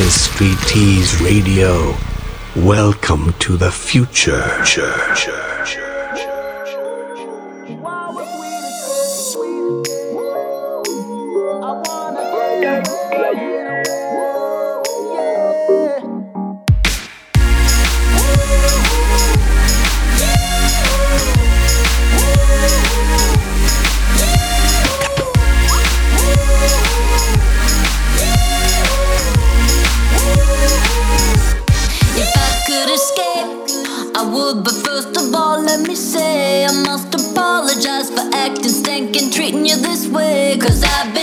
is Street Tease Radio. Welcome to the future. cause I've been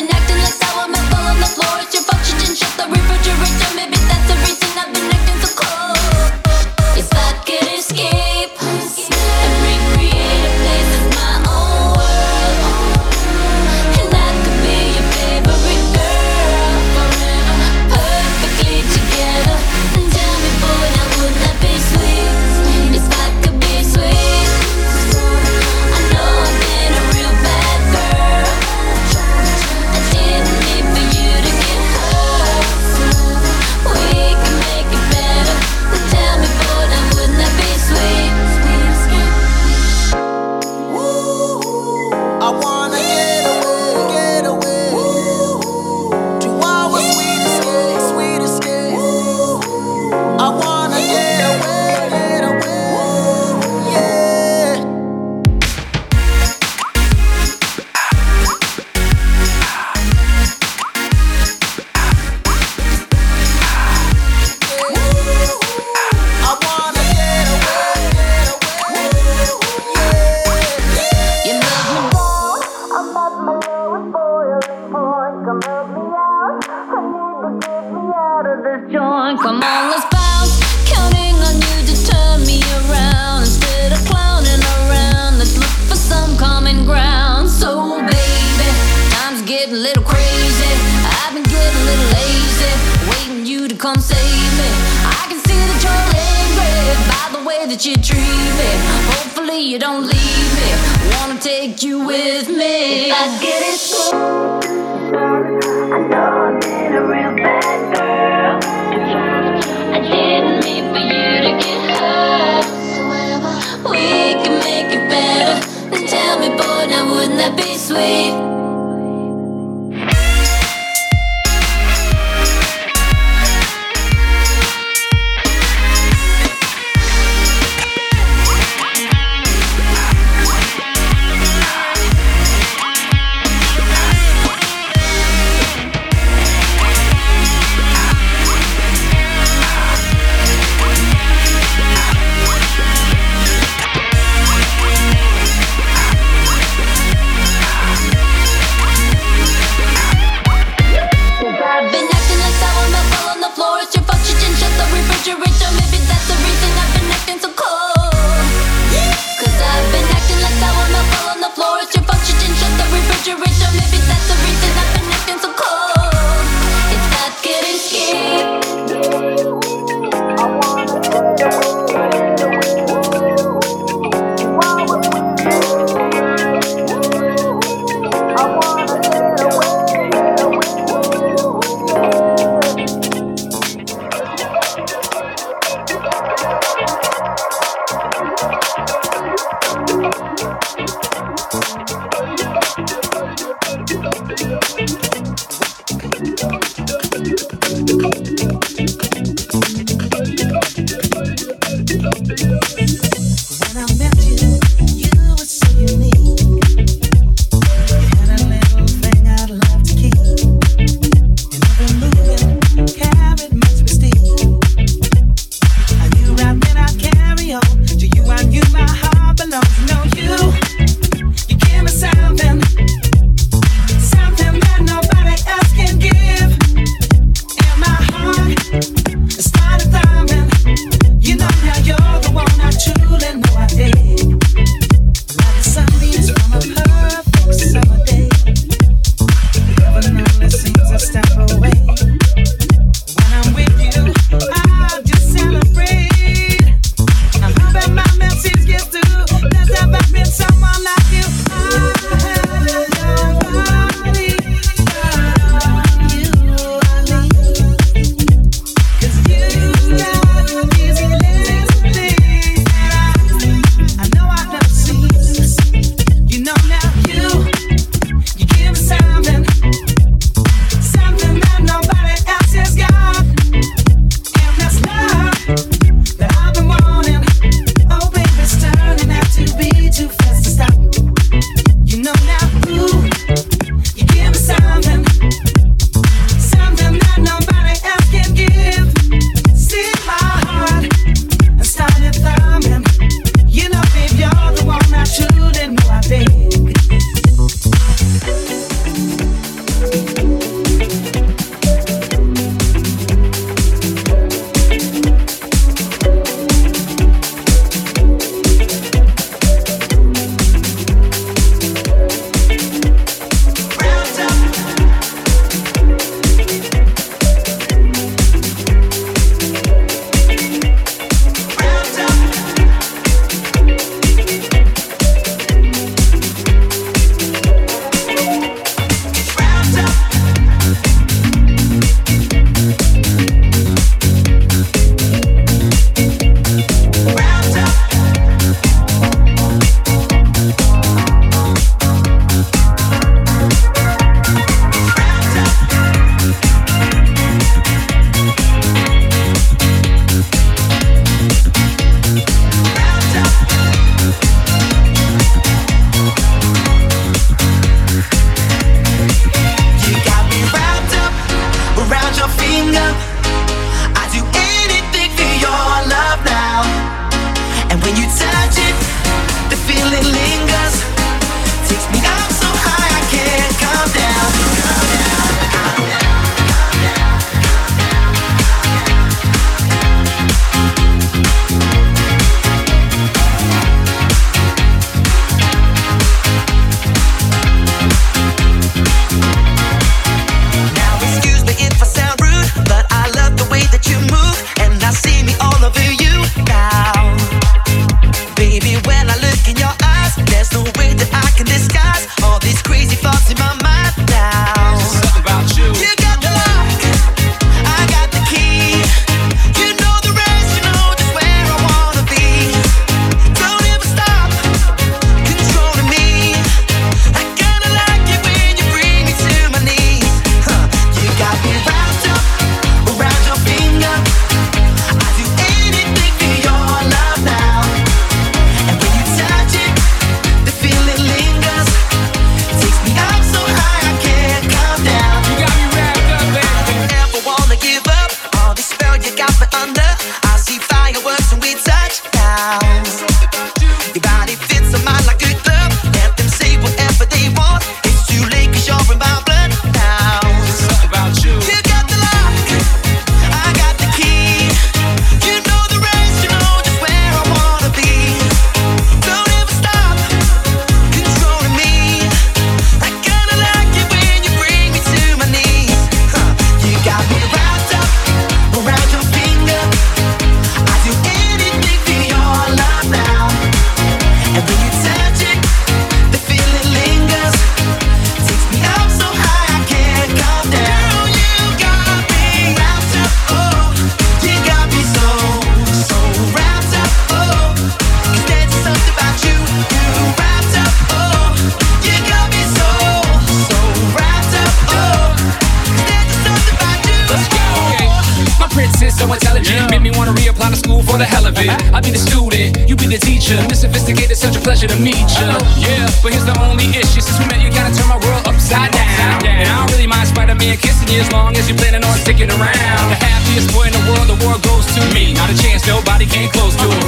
as long as you're planning on sticking around. The happiest boy in the world, the world goes to me. Not a chance, nobody came close to it.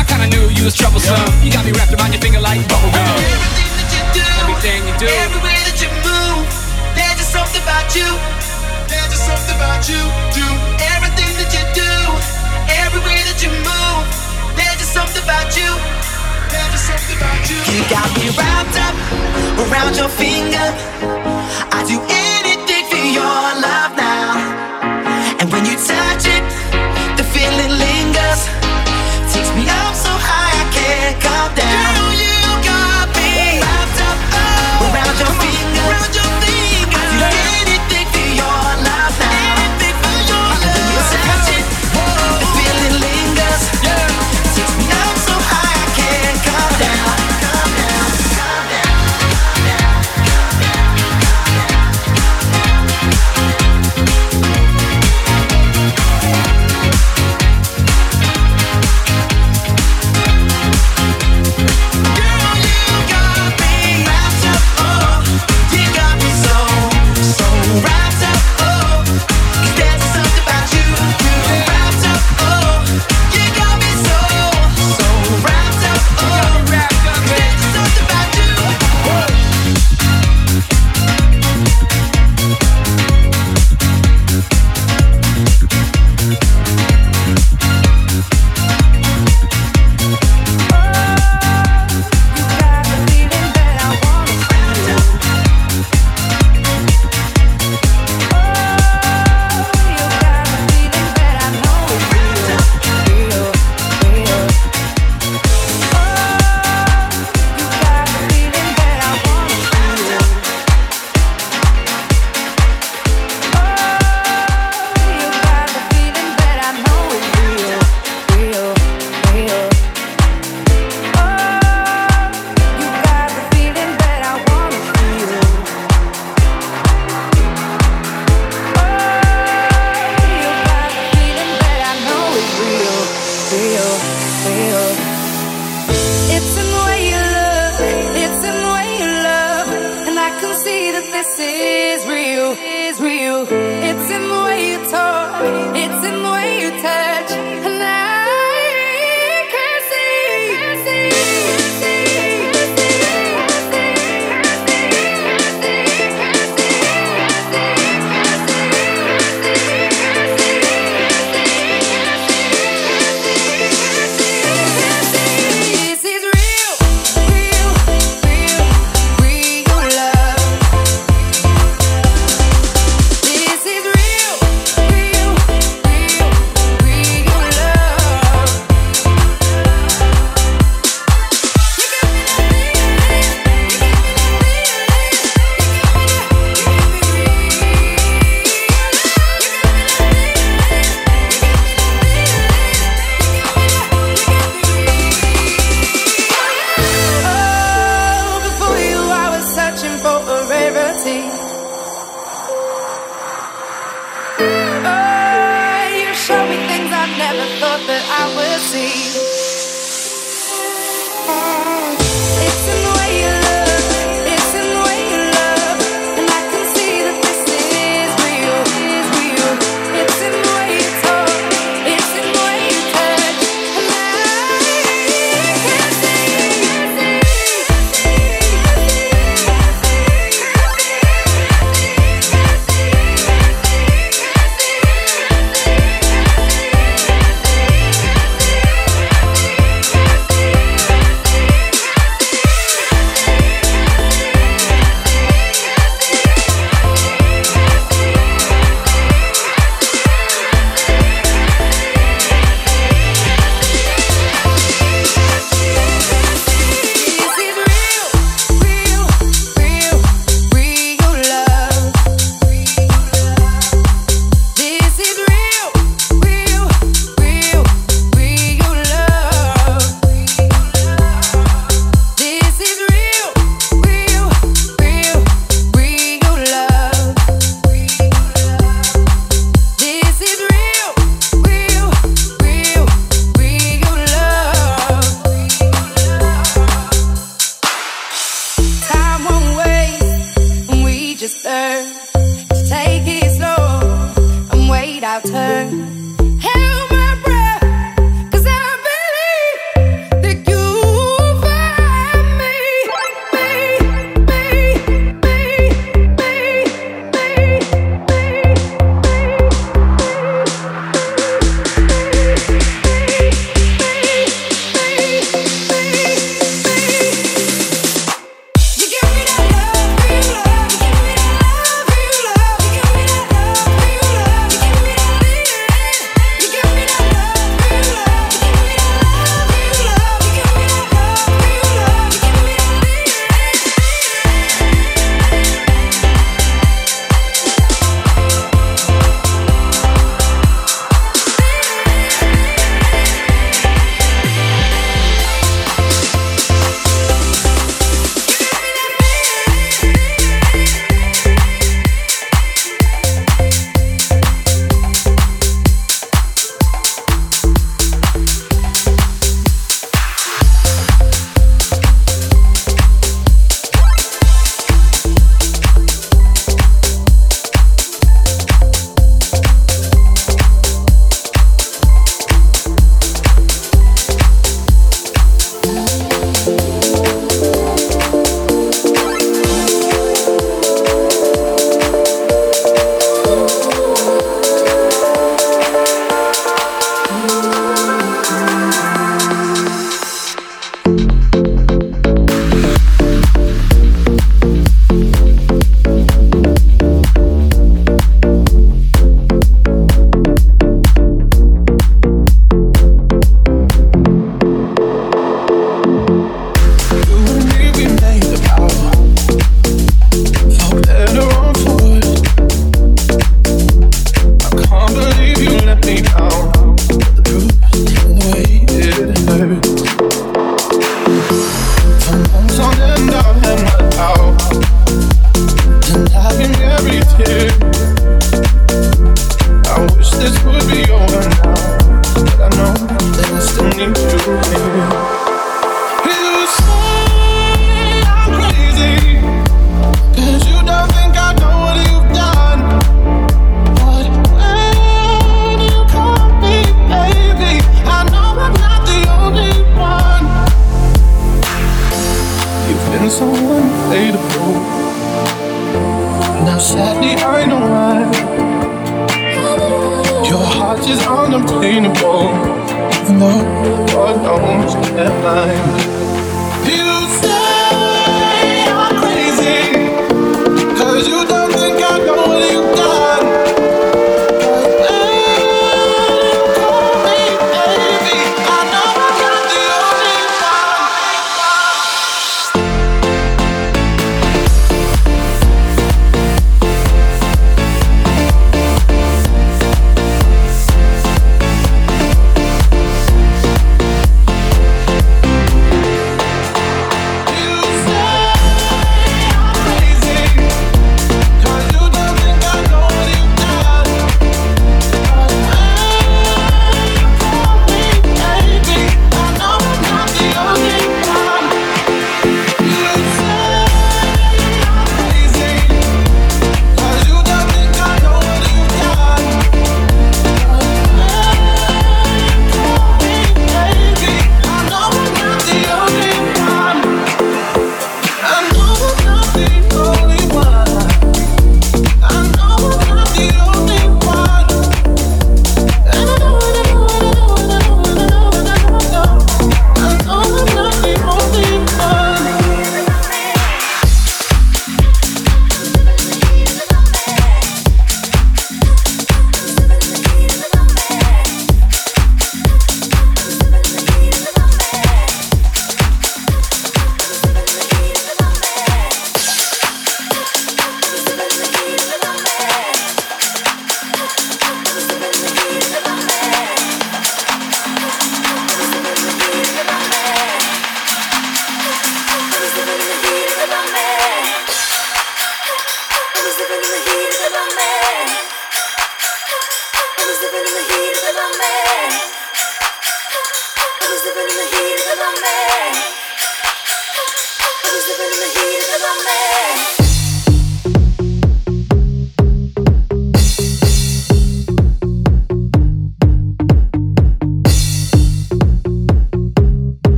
I, kinda knew you was troublesome. You got me wrapped around your finger like bubblegum. Everything that you do, everything you do, everywhere that you move, there's just something about you. There's just something about you. Do everything that you do, everywhere that you move, there's just something about you. You got me wrapped up around your finger. I do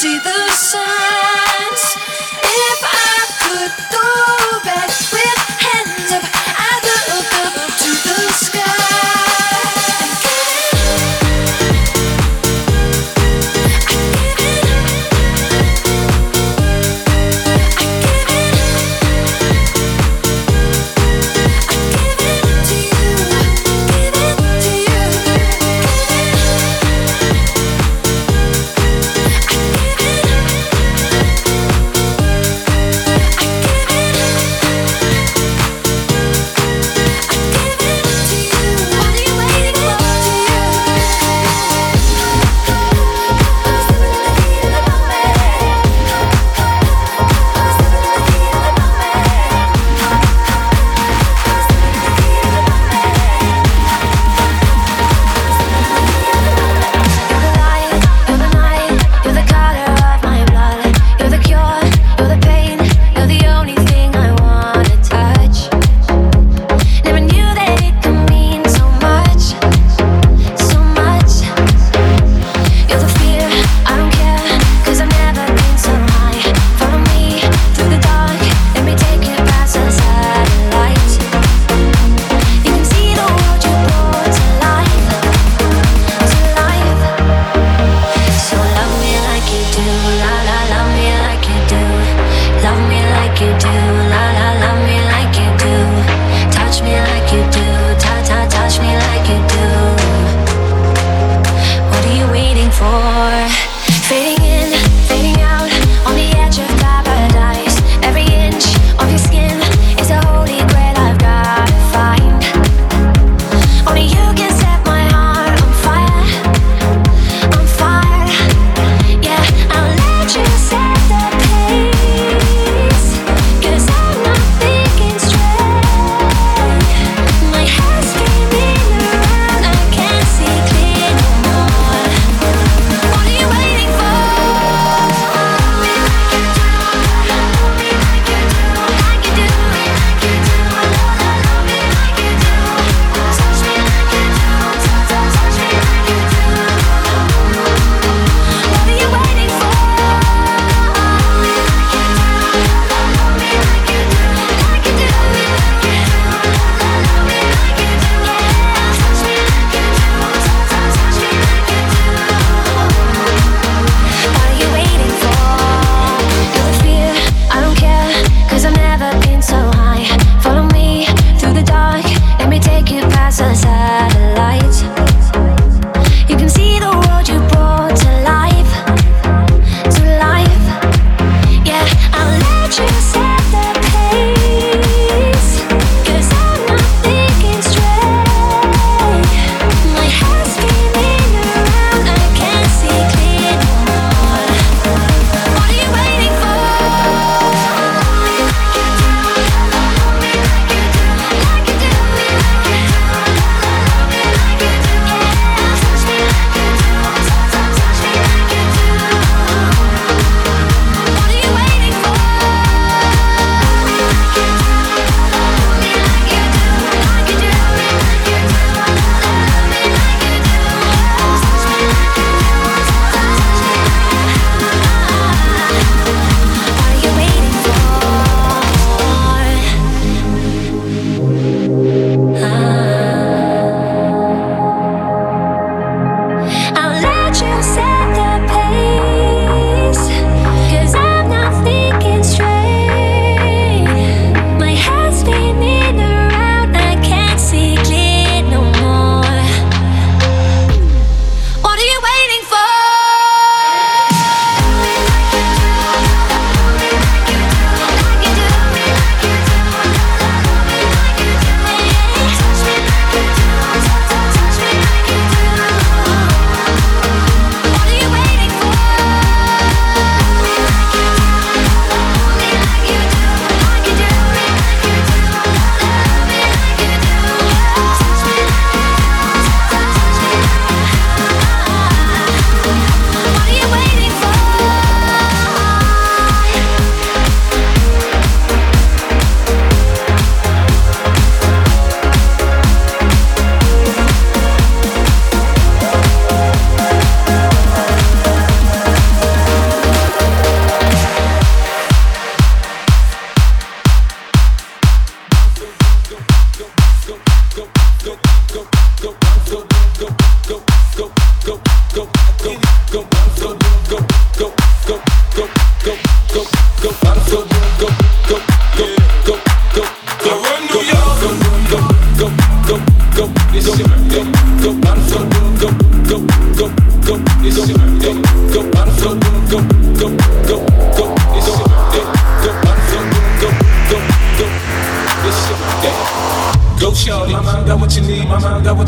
see the sun.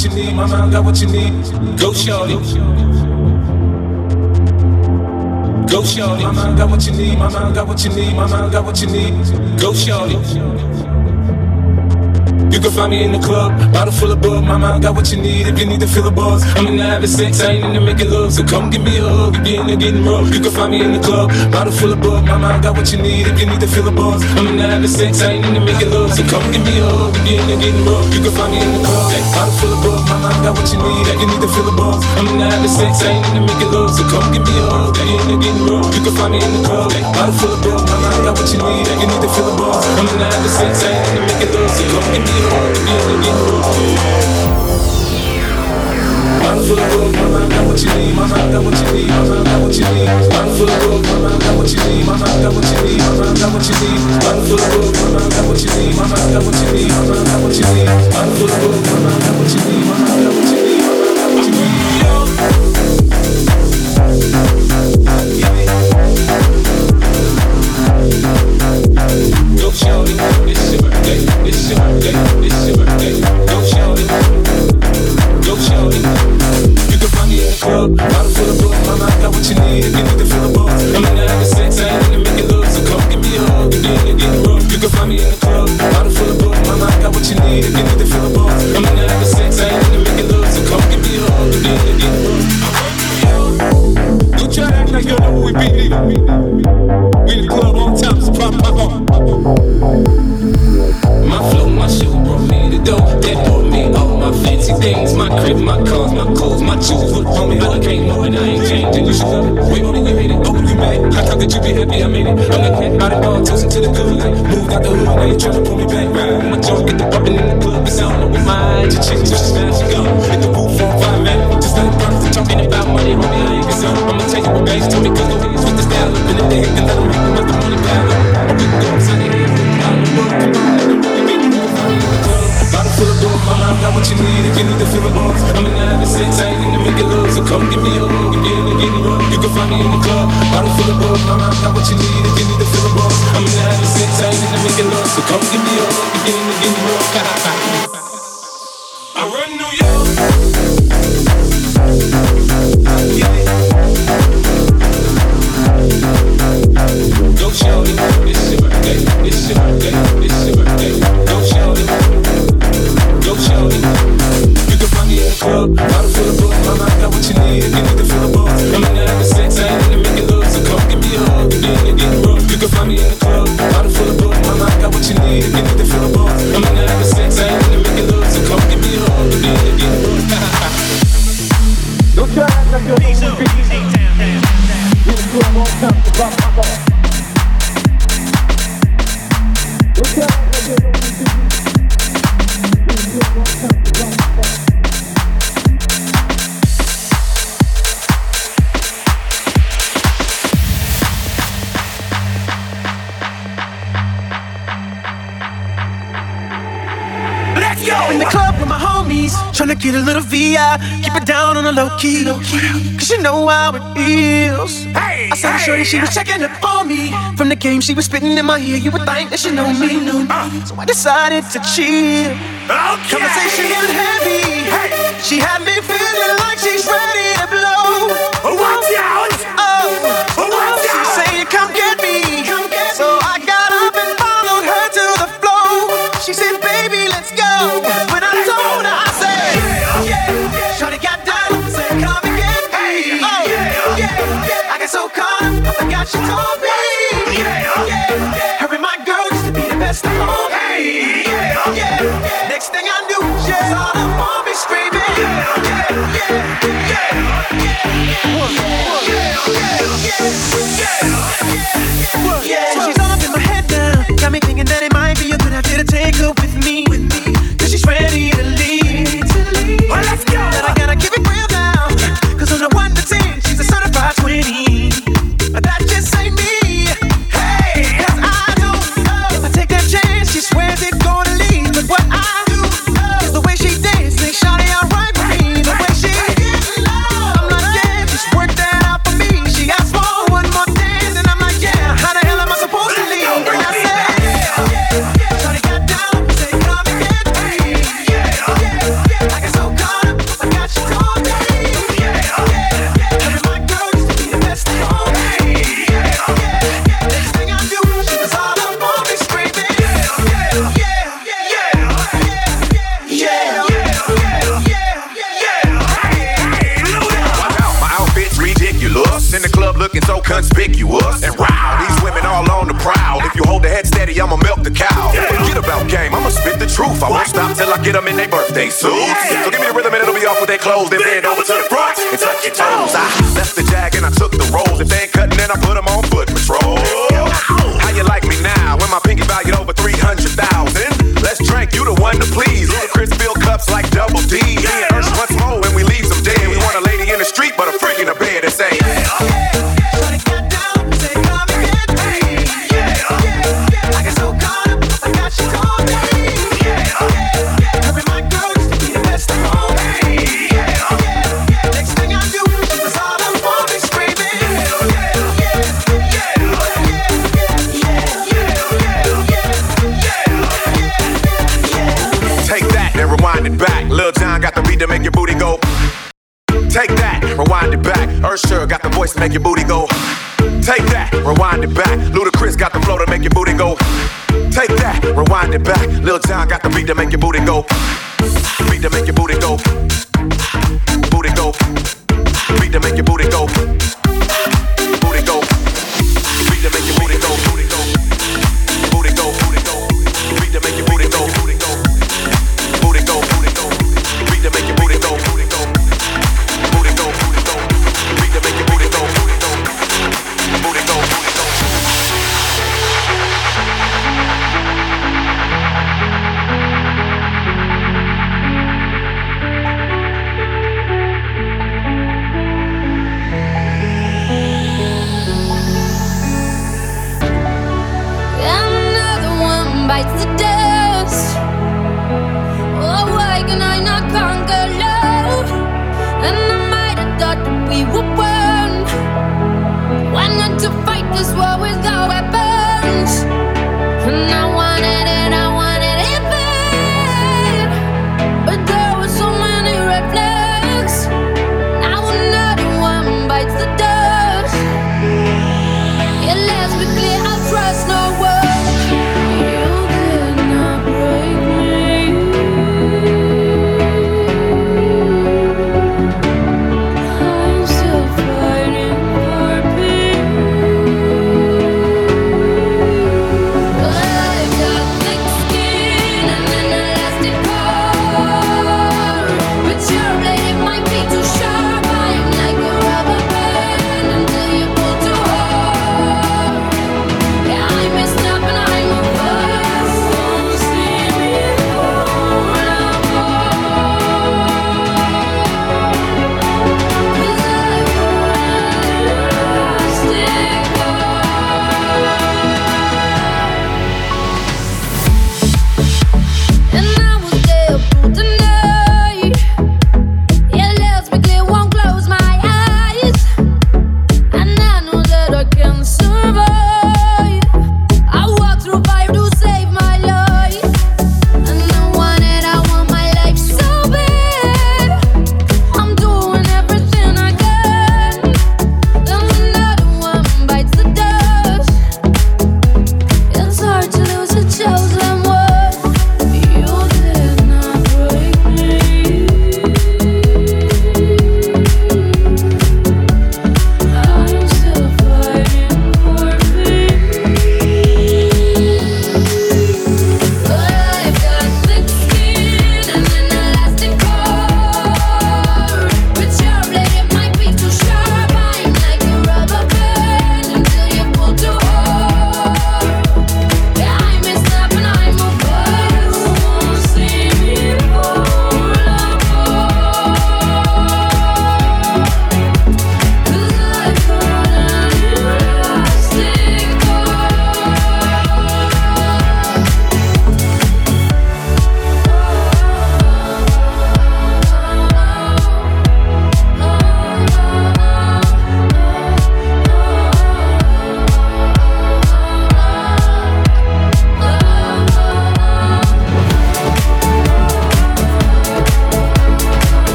What you need, my mind got what you need. Go shorty. Go shorty. Got what you need my mom got what you can find me in the club, bottle full of bug. My mind got what you need if you need to feel the buzz. I'm in the having sex, I ain't in the making love. So come give me a hug if you're in the getting rough. You can find me in the club, bottle full of bug. My mind got what you need if you need to feel the buzz. I'm in the having sex, I ain't in the making love. So come give me a hug if you're in the getting rough. You can find me in the club, bottle full of bug. My mind got what you need if you need to feel the buzz. I'm in the having sex, I ain't in the making love. So come give me a hug if you're in the getting rough. You can find me in the club, bottle full of bug. My mind got what you need if you need to feel the buzz. I'm in the having sex, I ain't in the making love. So come give me a Bottle full of my mind got what you need, mind got what you need, mind got what you need. Bottle full of my mind got what you need, mind got what you need, mind got what you need. Bottle full of my mind got what you need, mind got what you need, mind got what you need. Bottle full of my mind got what you need, mind got what you need, mind got what you need. Go shorty, club, bottle full of. My mind got what you need you need to feel the buzz. Things. My cars, my clothes, my shoes. On me, I can't know and I ain't changing. You should love it. Way more than you hate it. Oh, you mad? I thought that you be happy I made it. I'm the cat out of bar, toasting to the good life. Moved out the hood, now you tryna pull me back. Right. My jaw get the bumping in the club. It's on with my eyes. Your chick just smash she go. Hit the roof on fire, man. Just it burn. Talking about money, homie, I ain't concerned. I'ma take it with bass. Tell me, cause the hands with the style up. And if they hit, then let them make the rest of the money pile up. Or we can go upside the head. Bottle full of dope, my mind got what you need if you need to feel the buzz. I'm in the having sex, I ain't in the making love, so come give me a hug if you're in the getting rough. You can find me in the club, bottle full of dope, my mind got what you need if you need to feel the buzz. I'm in the having sex, I ain't in the making love, so come give me a hug if you're in the getting rough. Get keep it down on the low key. Cause you know how it feels. I saw the shorty, she was checking up on me. From the game, she was spitting in my ear. You would think that she know me. Uh. So I decided to chill. Conversation getting heavy. She had me feeling like she's ready to blow. Watch out! Oh, Watch out! she saying, come get me. So I got up and followed her to the floor. She said, baby, let's go. yeah. Conspicuous. And wow, these women all on the prowl. If you hold the head steady, I'ma milk the cow. Forget about game, I'ma spit the truth. I won't stop till I get them in their birthday suits. So give me the rhythm and it'll be off with their clothes. Then bend over to the front and touch your toes. I left the jag and I took the rolls. If they ain't cutting, then I put them on foot patrol. How you like me now when my pinky valued over 300,000? Let's drink, you the one to please. Ludacris fill cups like double D. make your booty go. Take that, rewind it back. Ludacris got the flow to make your booty go. Take that, rewind it back. Lil Jon got the beat to make your booty go. Beat to make your booty go.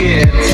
On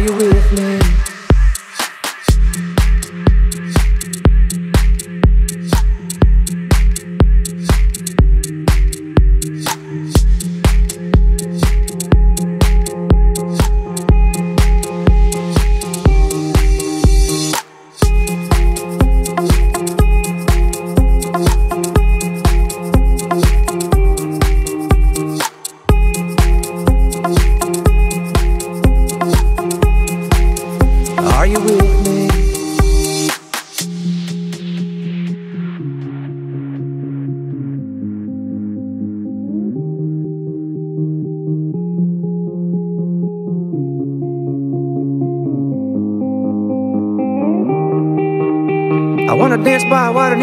you with me?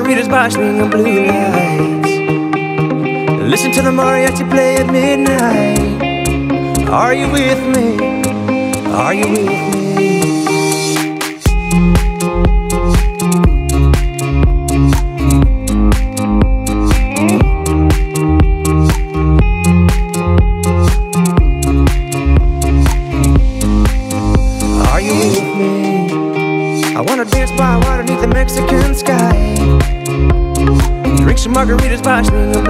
margaritas sparkling in blue lights. Listen to the mariachi play at midnight. Are you with me? Are you with me? watch me in the.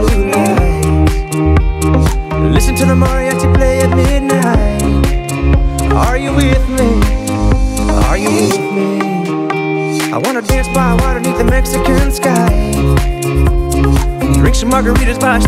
Listen to the mariachi play at midnight. Are you with me? Are you with me? I wanna dance by water beneath the Mexican sky. Drink some margaritas by